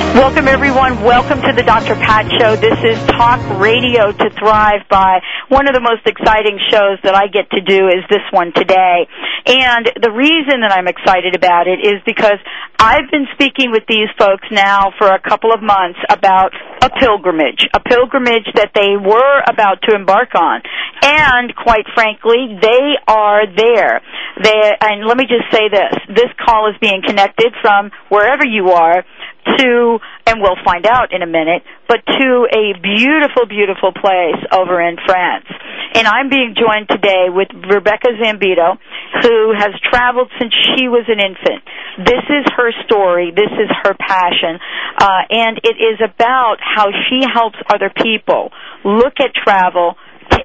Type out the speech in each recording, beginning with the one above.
Welcome everyone. Welcome to the Dr. Pat Show. This is Talk Radio to Thrive by one of the most exciting shows that I get to do is this one today. And the reason that I'm excited about it is because I've been speaking with these folks now for a couple of months about a pilgrimage, a pilgrimage that they were about to embark on. And quite frankly, they are there. They, and let me just say this. This call is being connected from wherever you are to, and we'll find out in a minute, but to a beautiful, beautiful place over in France. And I'm being joined today with Rebecca Zambito, who has traveled since she was an infant. This is her story. This is her passion. Uh, and it is about how she helps other people look at travel,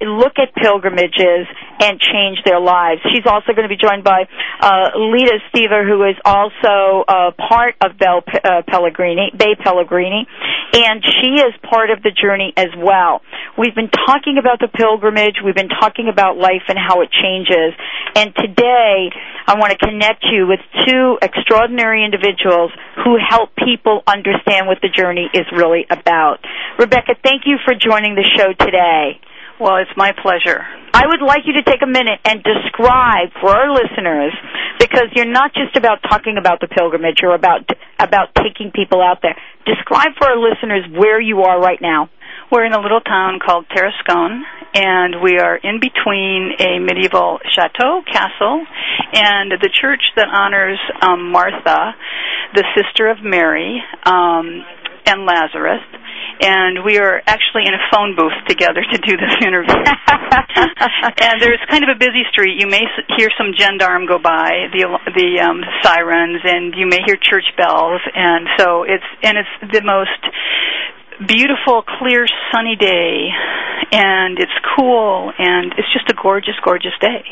look at pilgrimages and change their lives. She's also going to be joined by uh, Lita Stever, who is also uh, part of Bell uh, Pellegrini, Bei Pellegrini, and she is part of the journey as well. We've been talking about the pilgrimage. We've been talking about life and how it changes. And today, I want to connect you with two extraordinary individuals who help people understand what the journey is really about. Rebecca, thank you for joining the show today. Well, it's my pleasure. I would like you to take a minute and describe for our listeners, because you're not just about talking about the pilgrimage you're about about taking people out there. Describe for our listeners where you are right now. We're in a little town called Tarascon, and we are in between a medieval chateau castle and the church that honors um, Martha, the sister of Mary, um, and Lazarus and we are actually in a phone booth together to do this interview. and there's kind of a busy street. You may hear some gendarme go by, the the um, sirens, and you may hear church bells. And so it's and it's the most beautiful, clear, sunny day, and it's cool, and it's just a gorgeous, gorgeous day.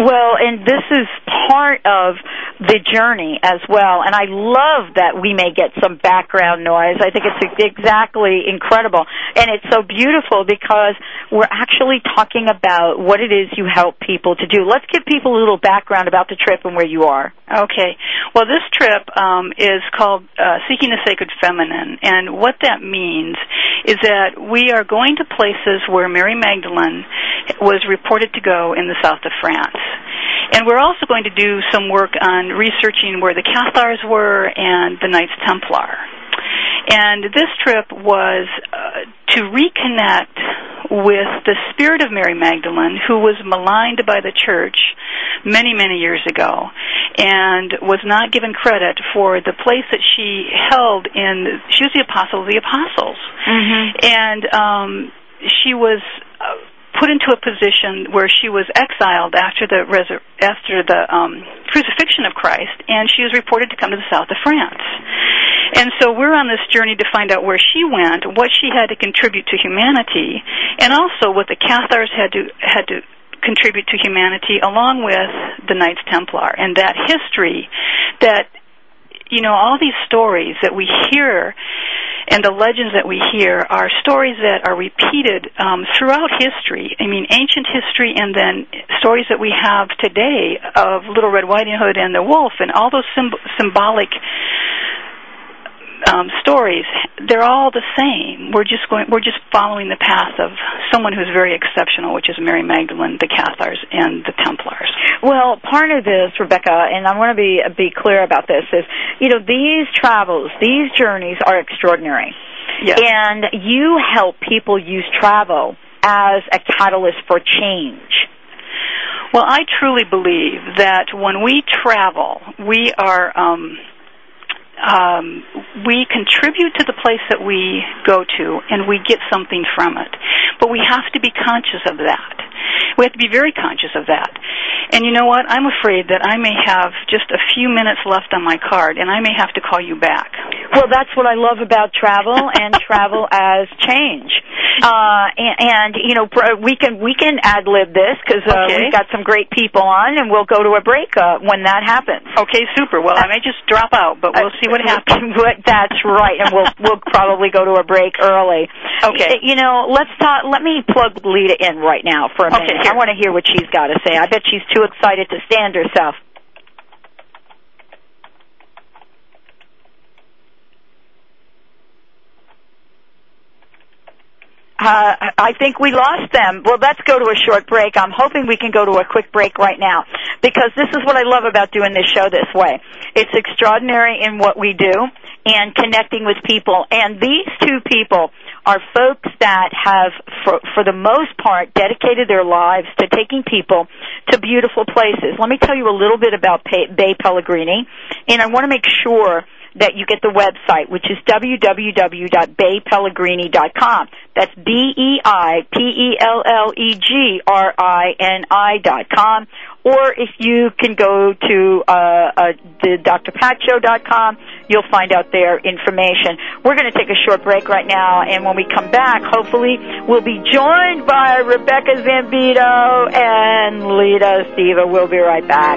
Well, and this is part of the journey as well, and I love that we may get some background noise. I think it's exactly incredible, and it's so beautiful because we're actually talking about what it is you help people to do. Let's give people a little background about the trip and where you are. Okay. Well, this trip um, is called uh, Seeking the Sacred Feminine, and what that means means is that we are going to places where Mary Magdalene was reported to go in the south of France. And we're also going to do some work on researching where the Cathars were and the Knights Templar. And this trip was uh, to reconnect with the spirit of Mary Magdalene, who was maligned by the church many, many years ago, and was not given credit for the place that she held in. She was the apostle of the apostles, mm-hmm. and um, she was. Uh, put into a position where she was exiled after the resur- after the um, crucifixion of Christ, and she was reported to come to the south of France. And so we're on this journey to find out where she went, what she had to contribute to humanity, and also what the Cathars had to had to contribute to humanity, along with the Knights Templar, and that history that you know all these stories that we hear and the legends that we hear are stories that are repeated um, throughout history. I mean, ancient history, and then stories that we have today of Little Red Riding Hood and the wolf, and all those symb- symbolic um, stories, they're all the same. We're just going, we're just following the path of someone who's very exceptional, which is Mary Magdalene, the Cathars, and the Templars. Well, part of this, Rebecca, and I want to be be clear about this, is you know these travels, these journeys are extraordinary, yes. and you help people use travel as a catalyst for change. Well, I truly believe that when we travel, we are. Um, um, we contribute to the place that we go to and we get something from it. But we have to be conscious of that. We have to be very conscious of that. And you know what? I'm afraid that I may have just a few minutes left on my card and I may have to call you back. Well, that's what I love about travel and travel as change. Uh, and, and you know we can we can ad lib this because uh, Okay. we've got some great people on, and we'll go to a break uh, when that happens. Okay, super. Well, I may just drop out, but we'll see what happens. What- That's right, and we'll we'll probably go to a break early. Okay. You know, let's talk. Let me plug Lita in right now for a Okay, minute. I want to hear what she's got to say. I bet she's too excited to stand herself. Uh, I think we lost them. Well, let's go to a short break. I'm hoping we can go to a quick break right now because this is what I love about doing this show this way. It's extraordinary in what we do and connecting with people. And these two people are folks that have, for, for the most part, dedicated their lives to taking people to beautiful places. Let me tell you a little bit about Bei, Bei Pellegrini, and I want to make sure that you get the website, which is www.beipellegrini.com. That's B-E-I-P-E-L-L-E-G-R-I-N-I dot com. Or if you can go to uh, uh, the drpatshow.com, you'll find out their information. We're going to take a short break right now, and when we come back, hopefully we'll be joined by Rebecca Zambito and Lita Steva. We'll be right back.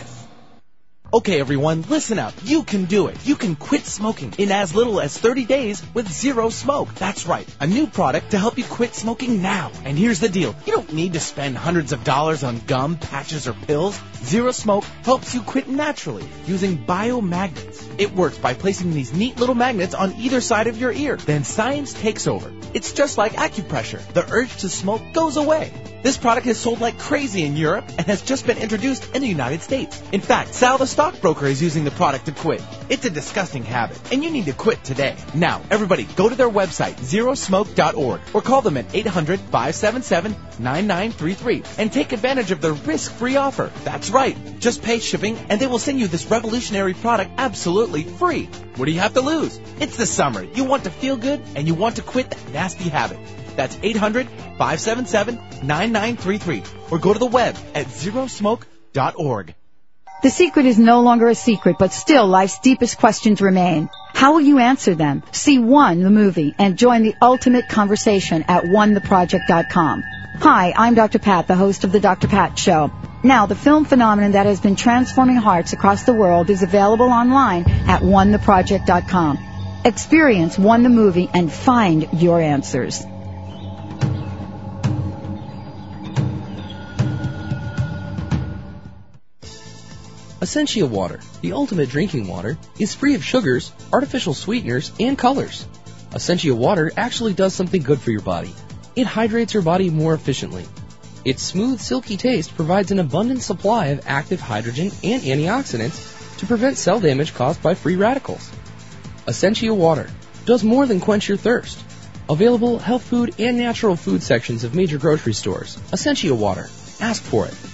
Okay, everyone, listen up. You can do it. You can quit smoking in as little as 30 days with Zero Smoke. That's right, a new product to help you quit smoking now. And here's the deal. You don't need to spend hundreds of dollars on gum, patches, or pills. Zero Smoke helps you quit naturally using biomagnets. It works by placing these neat little magnets on either side of your ear. Then science takes over. It's just like acupressure. The urge to smoke goes away. This product has sold like crazy in Europe and has just been introduced in the United States. In fact, Sal the stockbroker is using the product to quit. It's a disgusting habit, and you need to quit today. Now, everybody, go to their website, zerosmoke.org, or call them at 800-577-9933 and take advantage of their risk-free offer. That's right. Just pay shipping, and they will send you this revolutionary product absolutely free. What do you have to lose? It's the summer. You want to feel good, and you want to quit that nasty habit. That's 800-577-9933 or go to the web at zerosmoke.org. The secret is no longer a secret, but still life's deepest questions remain. How will you answer them? See One, the movie, and join the ultimate conversation at onetheproject.com. Hi, I'm Dr. Pat, the host of the Dr. Pat Show. Now, the film phenomenon that has been transforming hearts across the world is available online at onetheproject.com. Experience One the movie and find your answers. Essentia Water, the ultimate drinking water, is free of sugars, artificial sweeteners, and colors. Essentia Water actually does something good for your body. It hydrates your body more efficiently. Its smooth, silky taste provides an abundant supply of active hydrogen and antioxidants to prevent cell damage caused by free radicals. Essentia Water does more than quench your thirst. Available health food and natural food sections of major grocery stores. Essentia Water. Ask for it.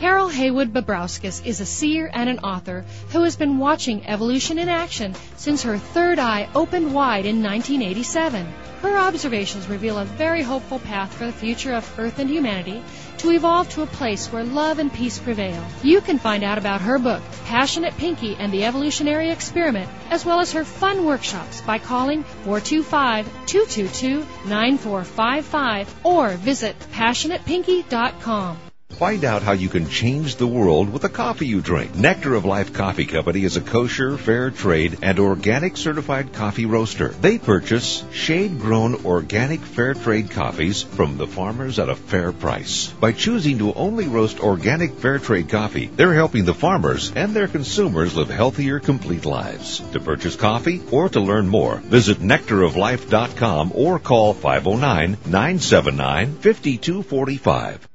Carol Haywood Babrowskis is a seer and an author who has been watching evolution in action since her third eye opened wide in 1987. Her observations reveal a very hopeful path for the future of Earth and humanity to evolve to a place where love and peace prevail. You can find out about her book, Passionate Pinky and the Evolutionary Experiment, as well as her fun workshops by calling 425-222-9455 or visit passionatepinky.com. Find out how you can change the world with the coffee you drink. Nectar of Life Coffee Company is a kosher, fair trade, and organic certified coffee roaster. They purchase shade grown organic fair trade coffees from the farmers at a fair price. By choosing to only roast organic fair trade coffee, they're helping the farmers and their consumers live healthier, complete lives. To purchase coffee or to learn more, visit nectaroflife.com or call 509 979 5245.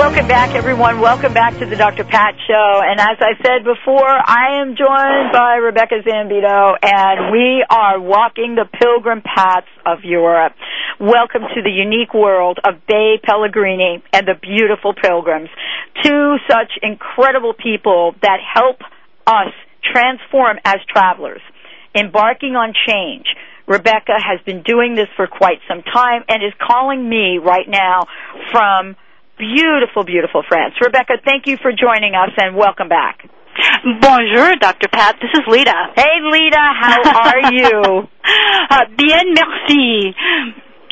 Welcome back, everyone. Welcome back to the Dr. Pat Show. And as I said before, I am joined by Rebecca Zambito, and we are walking the pilgrim paths of Europe. Welcome to the unique world of Bei Pellegrini and the beautiful pilgrims. Two such incredible people that help us transform as travelers, embarking on change. Rebecca has been doing this for quite some time and is calling me right now from beautiful, beautiful France. Rebecca, thank you for joining us and welcome back. Bonjour, Dr. Pat. This is Lita. Hey, Lita, how are you? uh, bien, merci.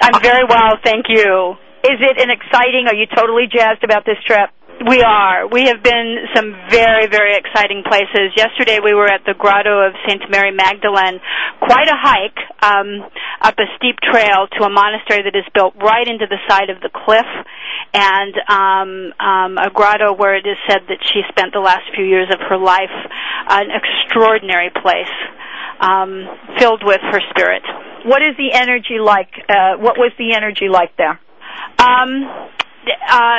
I'm very well, thank you. Is it an exciting? Are you totally jazzed about this trip? We are. We have been some very, very exciting places. Yesterday we were at the Grotto of St. Mary Magdalene. Quite a hike um, up a steep trail to a monastery that is built right into the side of the cliff, and um, um, a grotto where it is said that she spent the last few years of her life. An extraordinary place, um, filled with her spirit. What is the energy like? Uh, what was the energy like there? Um, uh,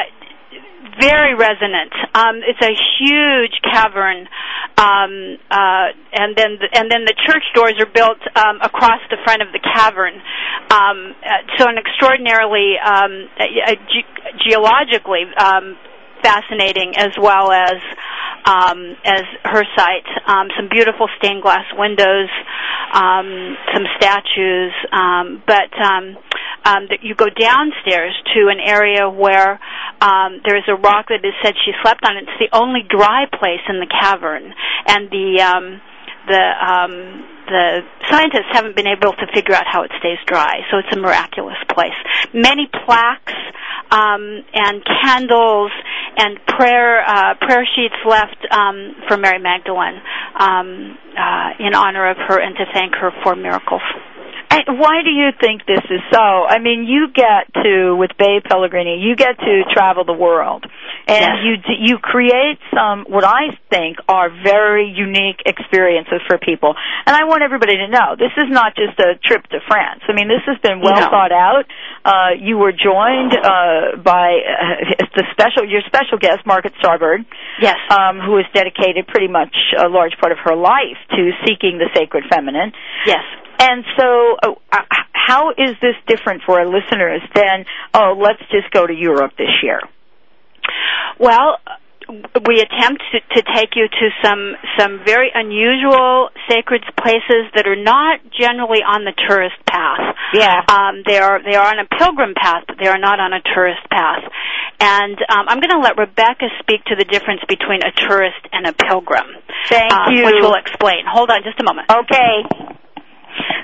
very resonant. Um, it's a huge cavern, um, uh, and then the, and then the church doors are built um, across the front of the cavern. Um, uh, so an extraordinarily um, uh, ge- geologically um, fascinating as well as um, as her site. Um, some beautiful stained glass windows, um, some statues, um, but um, um, that you go downstairs to an area where um, there is a rock that is said she slept on. It's the only dry place in the cavern, and the um, the um, the scientists haven't been able to figure out how it stays dry. So it's a miraculous place. Many plaques um, and candles and prayer uh, prayer sheets left um, for Mary Magdalene um, uh, in honor of her and to thank her for miracles. And why do you think this is so? I mean, you get to with Bei Pellegrini, you get to travel the world, and Yes. you you create some what I think are very unique experiences for people. And I want everybody to know this is not just a trip to France. I mean, this has been well No. thought out. Uh, you were joined uh, by uh, the special your special guest, Margaret Starbird, Yes. um, who has dedicated pretty much a large part of her life to seeking the sacred feminine. Yes. And so, uh, how is this different for our listeners than, oh, let's just go to Europe this year? Well, we attempt to, to take you to some some very unusual sacred places that are not generally on the tourist path. Yeah. Um, they are they are on a pilgrim path, but they are not on a tourist path. And um, I'm going to let Rebecca speak to the difference between a tourist and a pilgrim. Thank uh, you. Which will explain. Hold on, just a moment. Okay,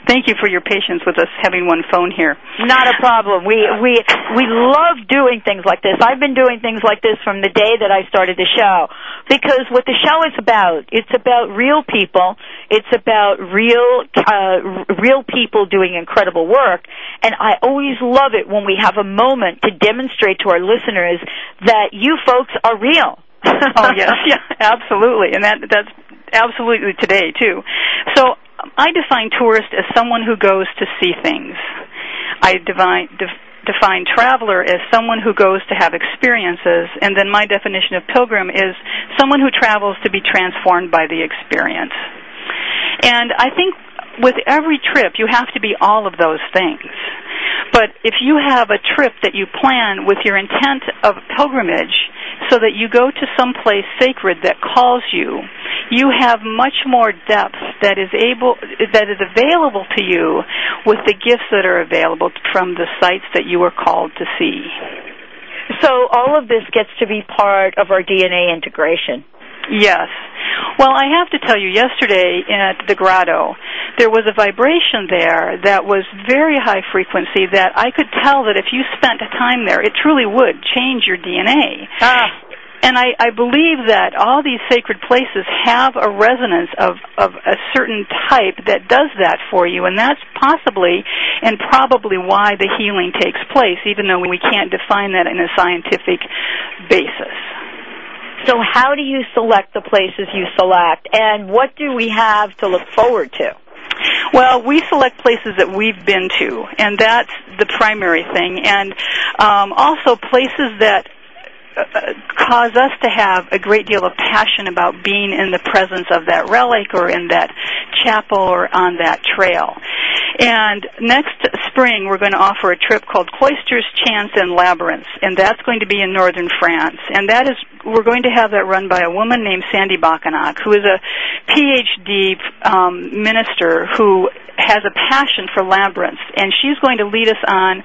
Thank you for your patience with us having one phone here. not a problem. We we we love doing things like this. I've been doing things like this from the day that I started the show because what the show is about, it's about real people. It's about real uh, real people doing incredible work, and I always love it when we have a moment to demonstrate to our listeners that you folks are real. oh yes, yeah, absolutely, and that that's absolutely today too. So I define tourist as someone who goes to see things. I def, define traveler as someone who goes to have experiences, and then my definition of pilgrim is someone who travels to be transformed by the experience. And I think with every trip, you have to be all of those things. But if you have a trip that you plan with your intent of pilgrimage, so that you go to some place sacred that calls you, you have much more depth that is able that is available to you with the gifts that are available from the sites that you are called to see. So all of this gets to be part of our DNA integration. Yes. Well, I have to tell you, yesterday at the grotto, there was a vibration there that was very high frequency that I could tell that if you spent time there, it truly would change your DNA. Ah. and I, I believe that all these sacred places have a resonance of, of a certain type that does that for you, and that's possibly and probably why the healing takes place, even though we can't define that in a scientific basis. So how do you select the places you select, and what do we have to look forward to? Well, we select places that we've been to, and that's the primary thing. And um, also places that cause us to have a great deal of passion about being in the presence of that relic or in that chapel or on that trail. And next spring, we're going to offer a trip called Cloisters, Chants, and Labyrinths, and that's going to be in northern France. And that is, we're going to have that run by a woman named Sandy Bacanak, who is a PhD um, minister who has a passion for labyrinths, and she's going to lead us on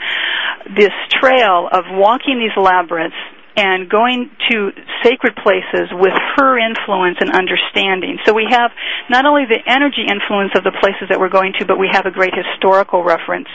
this trail of walking these labyrinths and going to sacred places with her influence and understanding. So we have not only the energy influence of the places that we're going to, but we have a great historical reference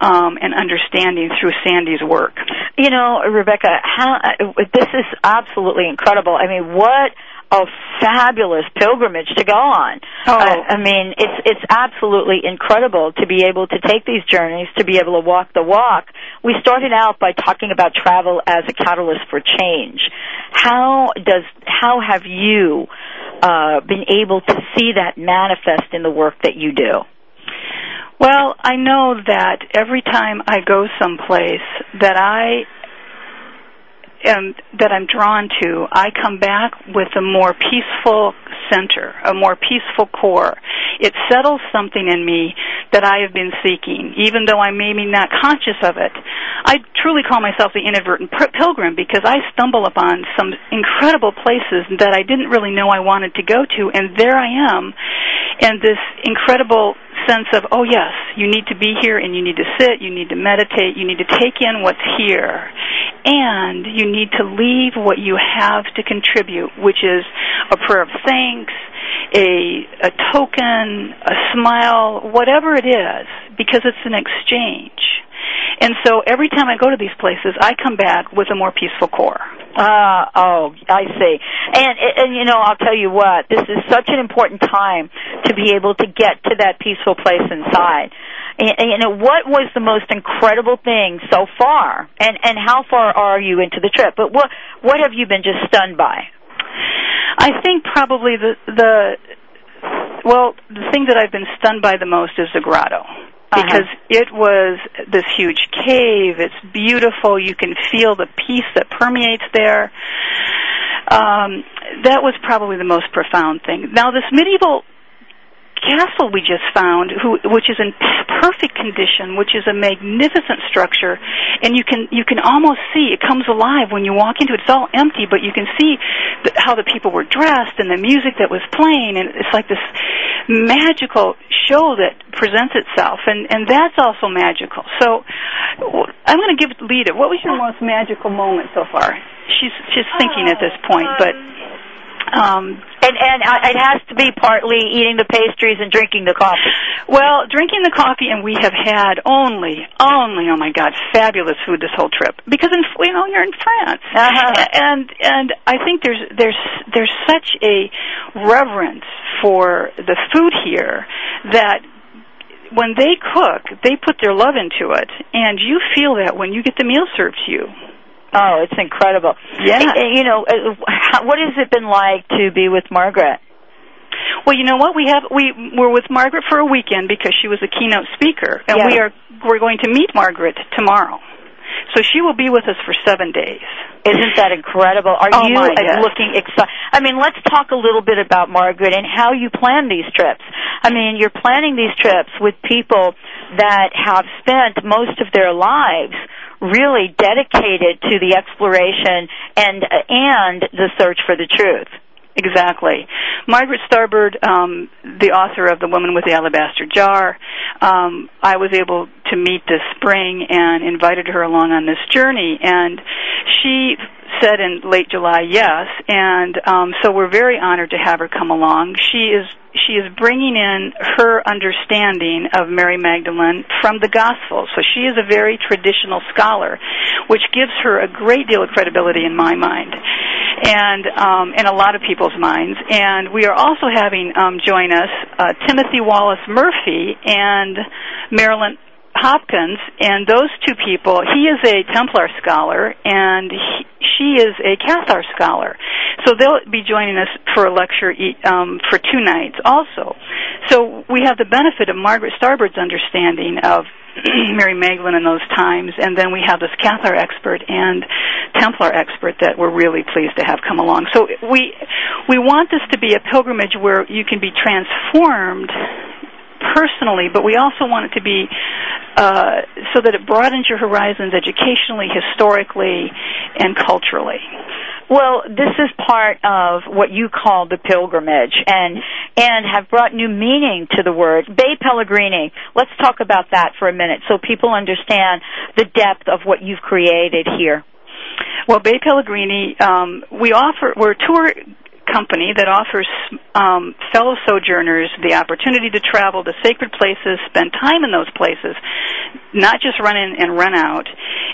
um, and understanding through Sandy's work. You know, Rebecca, how, uh, this is absolutely incredible. I mean, what a fabulous pilgrimage to go on. Oh. I, I mean, it's it's absolutely incredible to be able to take these journeys, to be able to walk the walk. We started out by talking about travel as a catalyst for change. How does how have you uh, been able to see that manifest in the work that you do? Well, I know that every time I go someplace that I am that I'm drawn to, I come back with a more peaceful center, a more peaceful core. It settles something in me that I have been seeking, even though I may be not conscious of it. I truly call myself the inadvertent pilgrim because I stumble upon some incredible places that I didn't really know I wanted to go to, and there I am, and this incredible sense of, oh yes, you need to be here and you need to sit, you need to meditate, you need to take in what's here, and you need to leave what you have to contribute, which is a prayer of thanks, a, a token, a smile, whatever it is, because it's an exchange. And so every time I go to these places, I come back with a more peaceful core. Uh, oh, I see. And, and you know, I'll tell you what, this is such an important time to be able to get to that peaceful place inside. And, and you know, what was the most incredible thing so far? And and how far are you into the trip? But what what have you been just stunned by? I think probably the the well, the thing that I've been stunned by the most is the grotto because uh-huh. it was this huge cave. It's beautiful. You can feel the peace that permeates there. Um, that was probably the most profound thing. Now, this medieval castle we just found, who, which is in perfect condition, which is a magnificent structure, and you can you can almost see it comes alive when you walk into it. It's all empty, but you can see the, how the people were dressed and the music that was playing, and it's like this magical show that presents itself, and and that's also magical. So I'm going to give Lita. What was your most magical moment so far? She's she's thinking at this oh, point, but. Um, Um, and and it has to be partly eating the pastries and drinking the coffee. Well, drinking the coffee, and we have had only, only, oh my God, fabulous food this whole trip. Because in, you know, you're in France, uh-huh. and and I think there's there's there's such a reverence for the food here that when they cook, they put their love into it, and you feel that when you get the meal served to you. Oh, it's incredible. Yeah. You know, uh, what has it been like to be with Margaret? Well, you know what? We have we were with Margaret for a weekend because she was a keynote speaker, and yeah. we are we're going to meet Margaret tomorrow. So she will be with us for seven days. Isn't that incredible? Are oh you yes. looking excited? I mean, let's talk a little bit about Margaret and how you plan these trips. I mean, you're planning these trips with people that have spent most of their lives really dedicated to the exploration and and the search for the truth. Exactly. Margaret Starbird, um, the author of The Woman with the Alabaster Jar, um, I was able to meet this spring and invited her along on this journey. And she said in late July, yes, and um, so we're very honored to have her come along. She is she is bringing in her understanding of Mary Magdalene from the Gospels. So she is a very traditional scholar, which gives her a great deal of credibility in my mind, and um, in a lot of people's minds. And we are also having um, join us uh, Timothy Wallace Murphy and Marilyn Hopkins, and those two people, he is a Templar scholar, and he, she is a Cathar scholar. So they'll be joining us for a lecture um, for two nights also. So we have the benefit of Margaret Starbird's understanding of Mary Magdalene in those times, and then we have this Cathar expert and Templar expert that we're really pleased to have come along. So we we want this to be a pilgrimage where you can be transformed personally, but we also want it to be uh, so that it broadens your horizons educationally, historically, and culturally. Well, this is part of what you call the pilgrimage and and have brought new meaning to the word. Bei Pellegrini, let's talk about that for a minute so people understand the depth of what you've created here. Well, Bei Pellegrini, um, we offer, we're a tour company that offers um, fellow sojourners the opportunity to travel to sacred places, spend time in those places, not just run in and run out,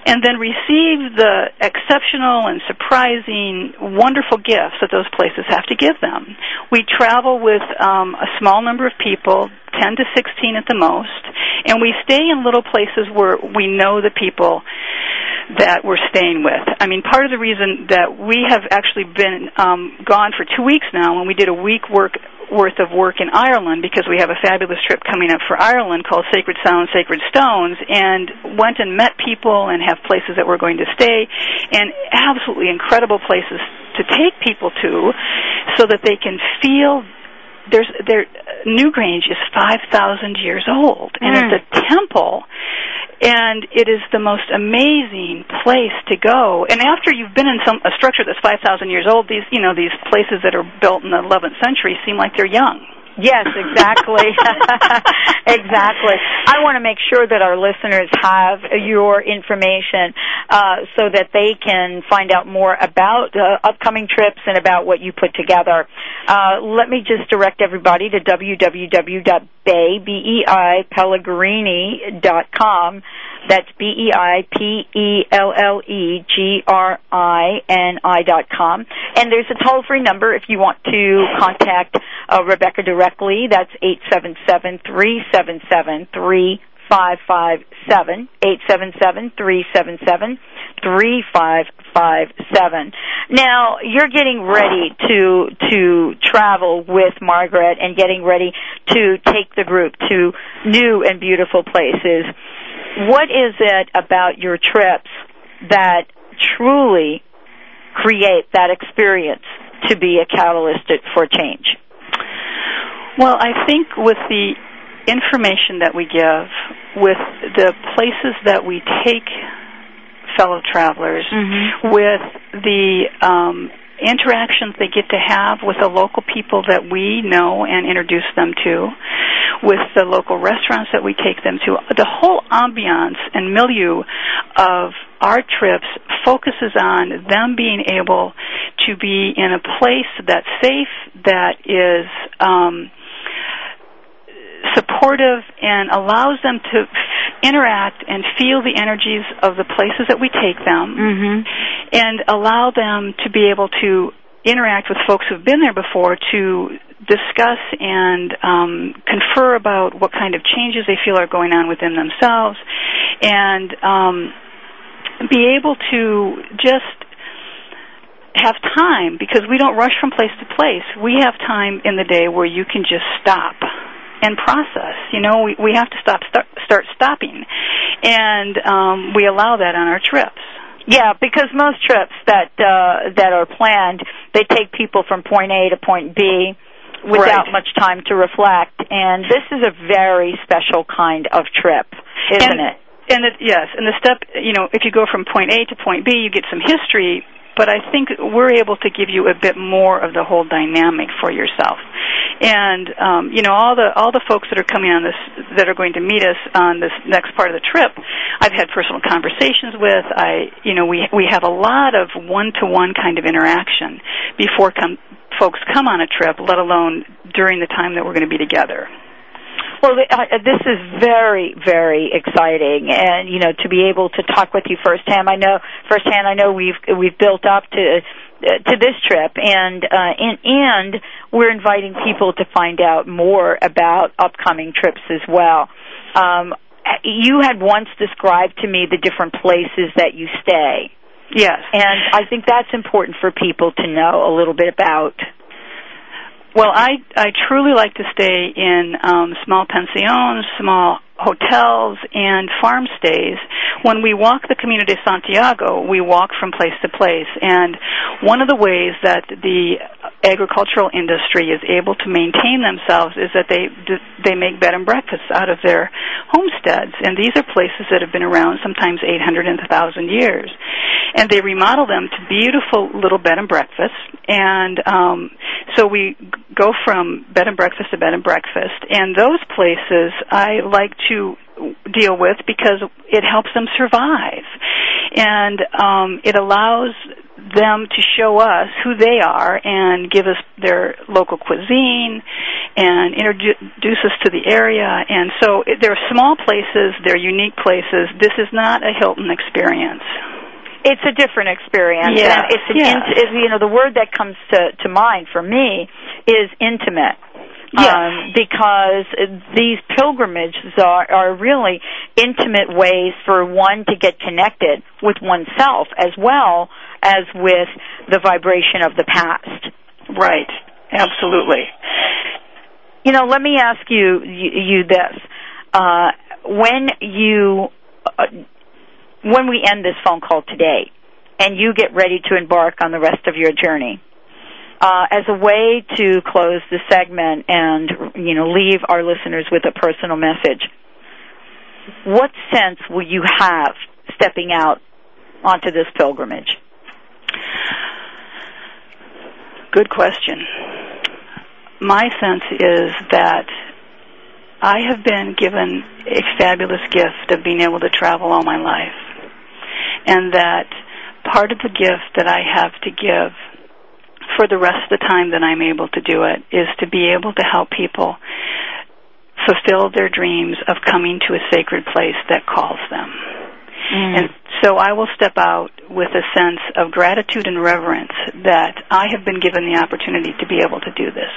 and then receive the exceptional and surprising, wonderful gifts that those places have to give them. We travel with um, a small number of people, 10 to 16 at the most, and we stay in little places where we know the people that we're staying with. I mean, part of the reason that we have actually been um, gone for two weeks now, and we did a week work worth of work in Ireland because we have a fabulous trip coming up for Ireland called Sacred Sound, Sacred Stones, and went and met people and have places that we're going to stay, and absolutely incredible places to take people to, so that they can feel there's there Newgrange is five thousand years old, and mm. it's a temple, and it is the most amazing place to go. And after you've been in some a structure that's five thousand years old, these you know these places that are built in the 11th century seem like they're young. Yes, exactly. exactly. I want to make sure that our listeners have your information uh, so that they can find out more about uh, upcoming trips and about what you put together. Uh, let me just direct everybody to www.beipellegrini.com. That's B E I P E L L E G R I N I dot com. And there's a toll free number if you want to contact uh, Rebecca directly. That's 877 377 3557. 877 377 3557. Now you're getting ready to to travel with Margaret and getting ready to take the group to new and beautiful places what is it about your trips that truly create that experience to be a catalyst for change? Well, I think with the information that we give, with the places that we take fellow travelers, mm-hmm. with the um, interactions they get to have with the local people that we know and introduce them to, with the local restaurants that we take them to. The whole ambiance and milieu of our trips focuses on them being able to be in a place that's safe, that is um, supportive, and allows them to interact and feel the energies of the places that we take them mm-hmm. and allow them to be able to interact with folks who've been there before to discuss and um, confer about what kind of changes they feel are going on within themselves and um, be able to just have time because we don't rush from place to place. We have time in the day where you can just stop and process. You know, we we have to stop start, start stopping, and um, we allow that on our trips. Yeah, because most trips that uh, that are planned, they take people from point A to point B without right. much time to reflect, and this is a very special kind of trip, isn't and, it? And it, yes, and the step, you know, if you go from point A to point B, you get some history, but I think we're able to give you a bit more of the whole dynamic for yourself. and um, you know all the all the folks that are coming on this that are going to meet us on this next part of the trip, I've had personal conversations with. I you know we we have a lot of one to one kind of interaction before come folks come on a trip, let alone during the time that we're going to be together. Well, uh, this is very, very exciting, and you know, to be able to talk with you firsthand. I know firsthand. I know we've we've built up to uh, to this trip, and uh, and and we're inviting people to find out more about upcoming trips as well. Um, you had once described to me the different places that you stay. Yes, and I think that's important for people to know a little bit about. Well, I I truly like to stay in um, small pensions, small hotels and farm stays. When we walk the Camino de Santiago, we walk from place to place. And one of the ways that the agricultural industry is able to maintain themselves is that they they make bed and breakfasts out of their homesteads. And these are places that have been around sometimes 800 and 1,000 years. And they remodel them to beautiful little bed and breakfasts. And um, so we go from bed and breakfast to bed and breakfast. And those places I like to deal with because it helps them survive. And um, it allows them to show us who they are and give us their local cuisine and introduce us to the area. And so they're small places, they're unique places. This is not a Hilton experience. It's a different experience. Yeah. And it's an int- you know the word that comes to to mind for me is intimate Yes. um, because these pilgrimages are, are really intimate ways for one to get connected with oneself as well as with the vibration of the past. Right. Absolutely. You know, let me ask you you, you this: uh, when you uh, when we end this phone call today, and you get ready to embark on the rest of your journey, uh, as a way to close the segment and you know leave our listeners with a personal message, what sense will you have stepping out onto this pilgrimage? Good question. My sense is that I have been given a fabulous gift of being able to travel all my life. And that part of the gift that I have to give for the rest of the time that I'm able to do it is to be able to help people fulfill their dreams of coming to a sacred place that calls them. Mm. And so I will step out with a sense of gratitude and reverence that I have been given the opportunity to be able to do this.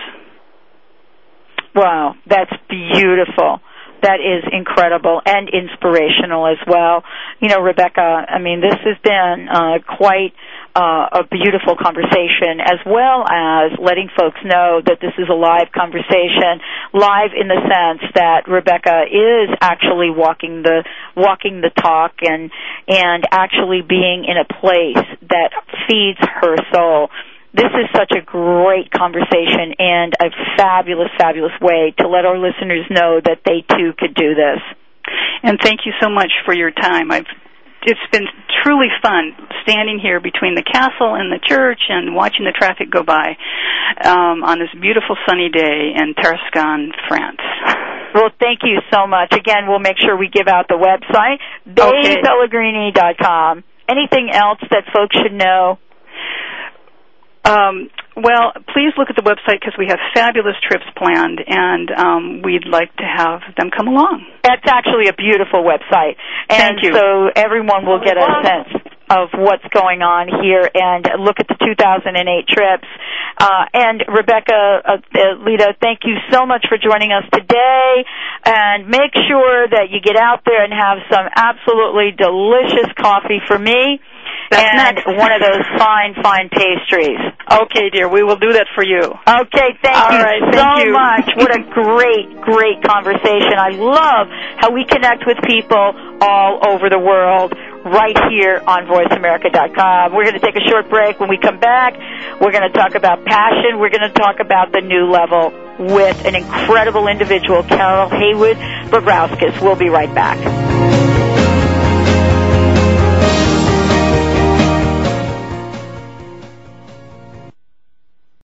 Wow, that's beautiful. That is incredible and inspirational as well. You know, Rebecca, I mean, this has been uh, quite uh, a beautiful conversation, as well as letting folks know that this is a live conversation, live in the sense that Rebecca is actually walking the walking the talk and and actually being in a place that feeds her soul this is such a great conversation and a fabulous, fabulous way to let our listeners know that they too could do this. And thank you so much for your time. I've it's been truly fun standing here between the castle and the church and watching the traffic go by um, on this beautiful sunny day in Tarascon, France. Well, thank you so much. Again, we'll make sure we give out the website, Okay. beipellegrini.com. Anything else that folks should know? Um, well, please look at the website because we have fabulous trips planned, and um, we'd like to have them come along. That's actually a beautiful website. And Thank you. so everyone will get a sense of what's going on here and look at the 2008 trips. Uh, and Rebecca, uh, uh, Lita, thank you so much for joining us today. And make sure that you get out there and have some absolutely delicious coffee for me. That's and next. one of those fine, fine pastries. Okay, dear, we will do that for you. Okay, thank All you right, so thank you. much. What a great, great conversation. I love how we connect with people all over the world right here on voiceamerica.com. We're going to take a short break. When we come back, we're going to talk about passion. We're going to talk about the new level with an incredible individual, Carol Haywood Bobrowskis. We'll be right back.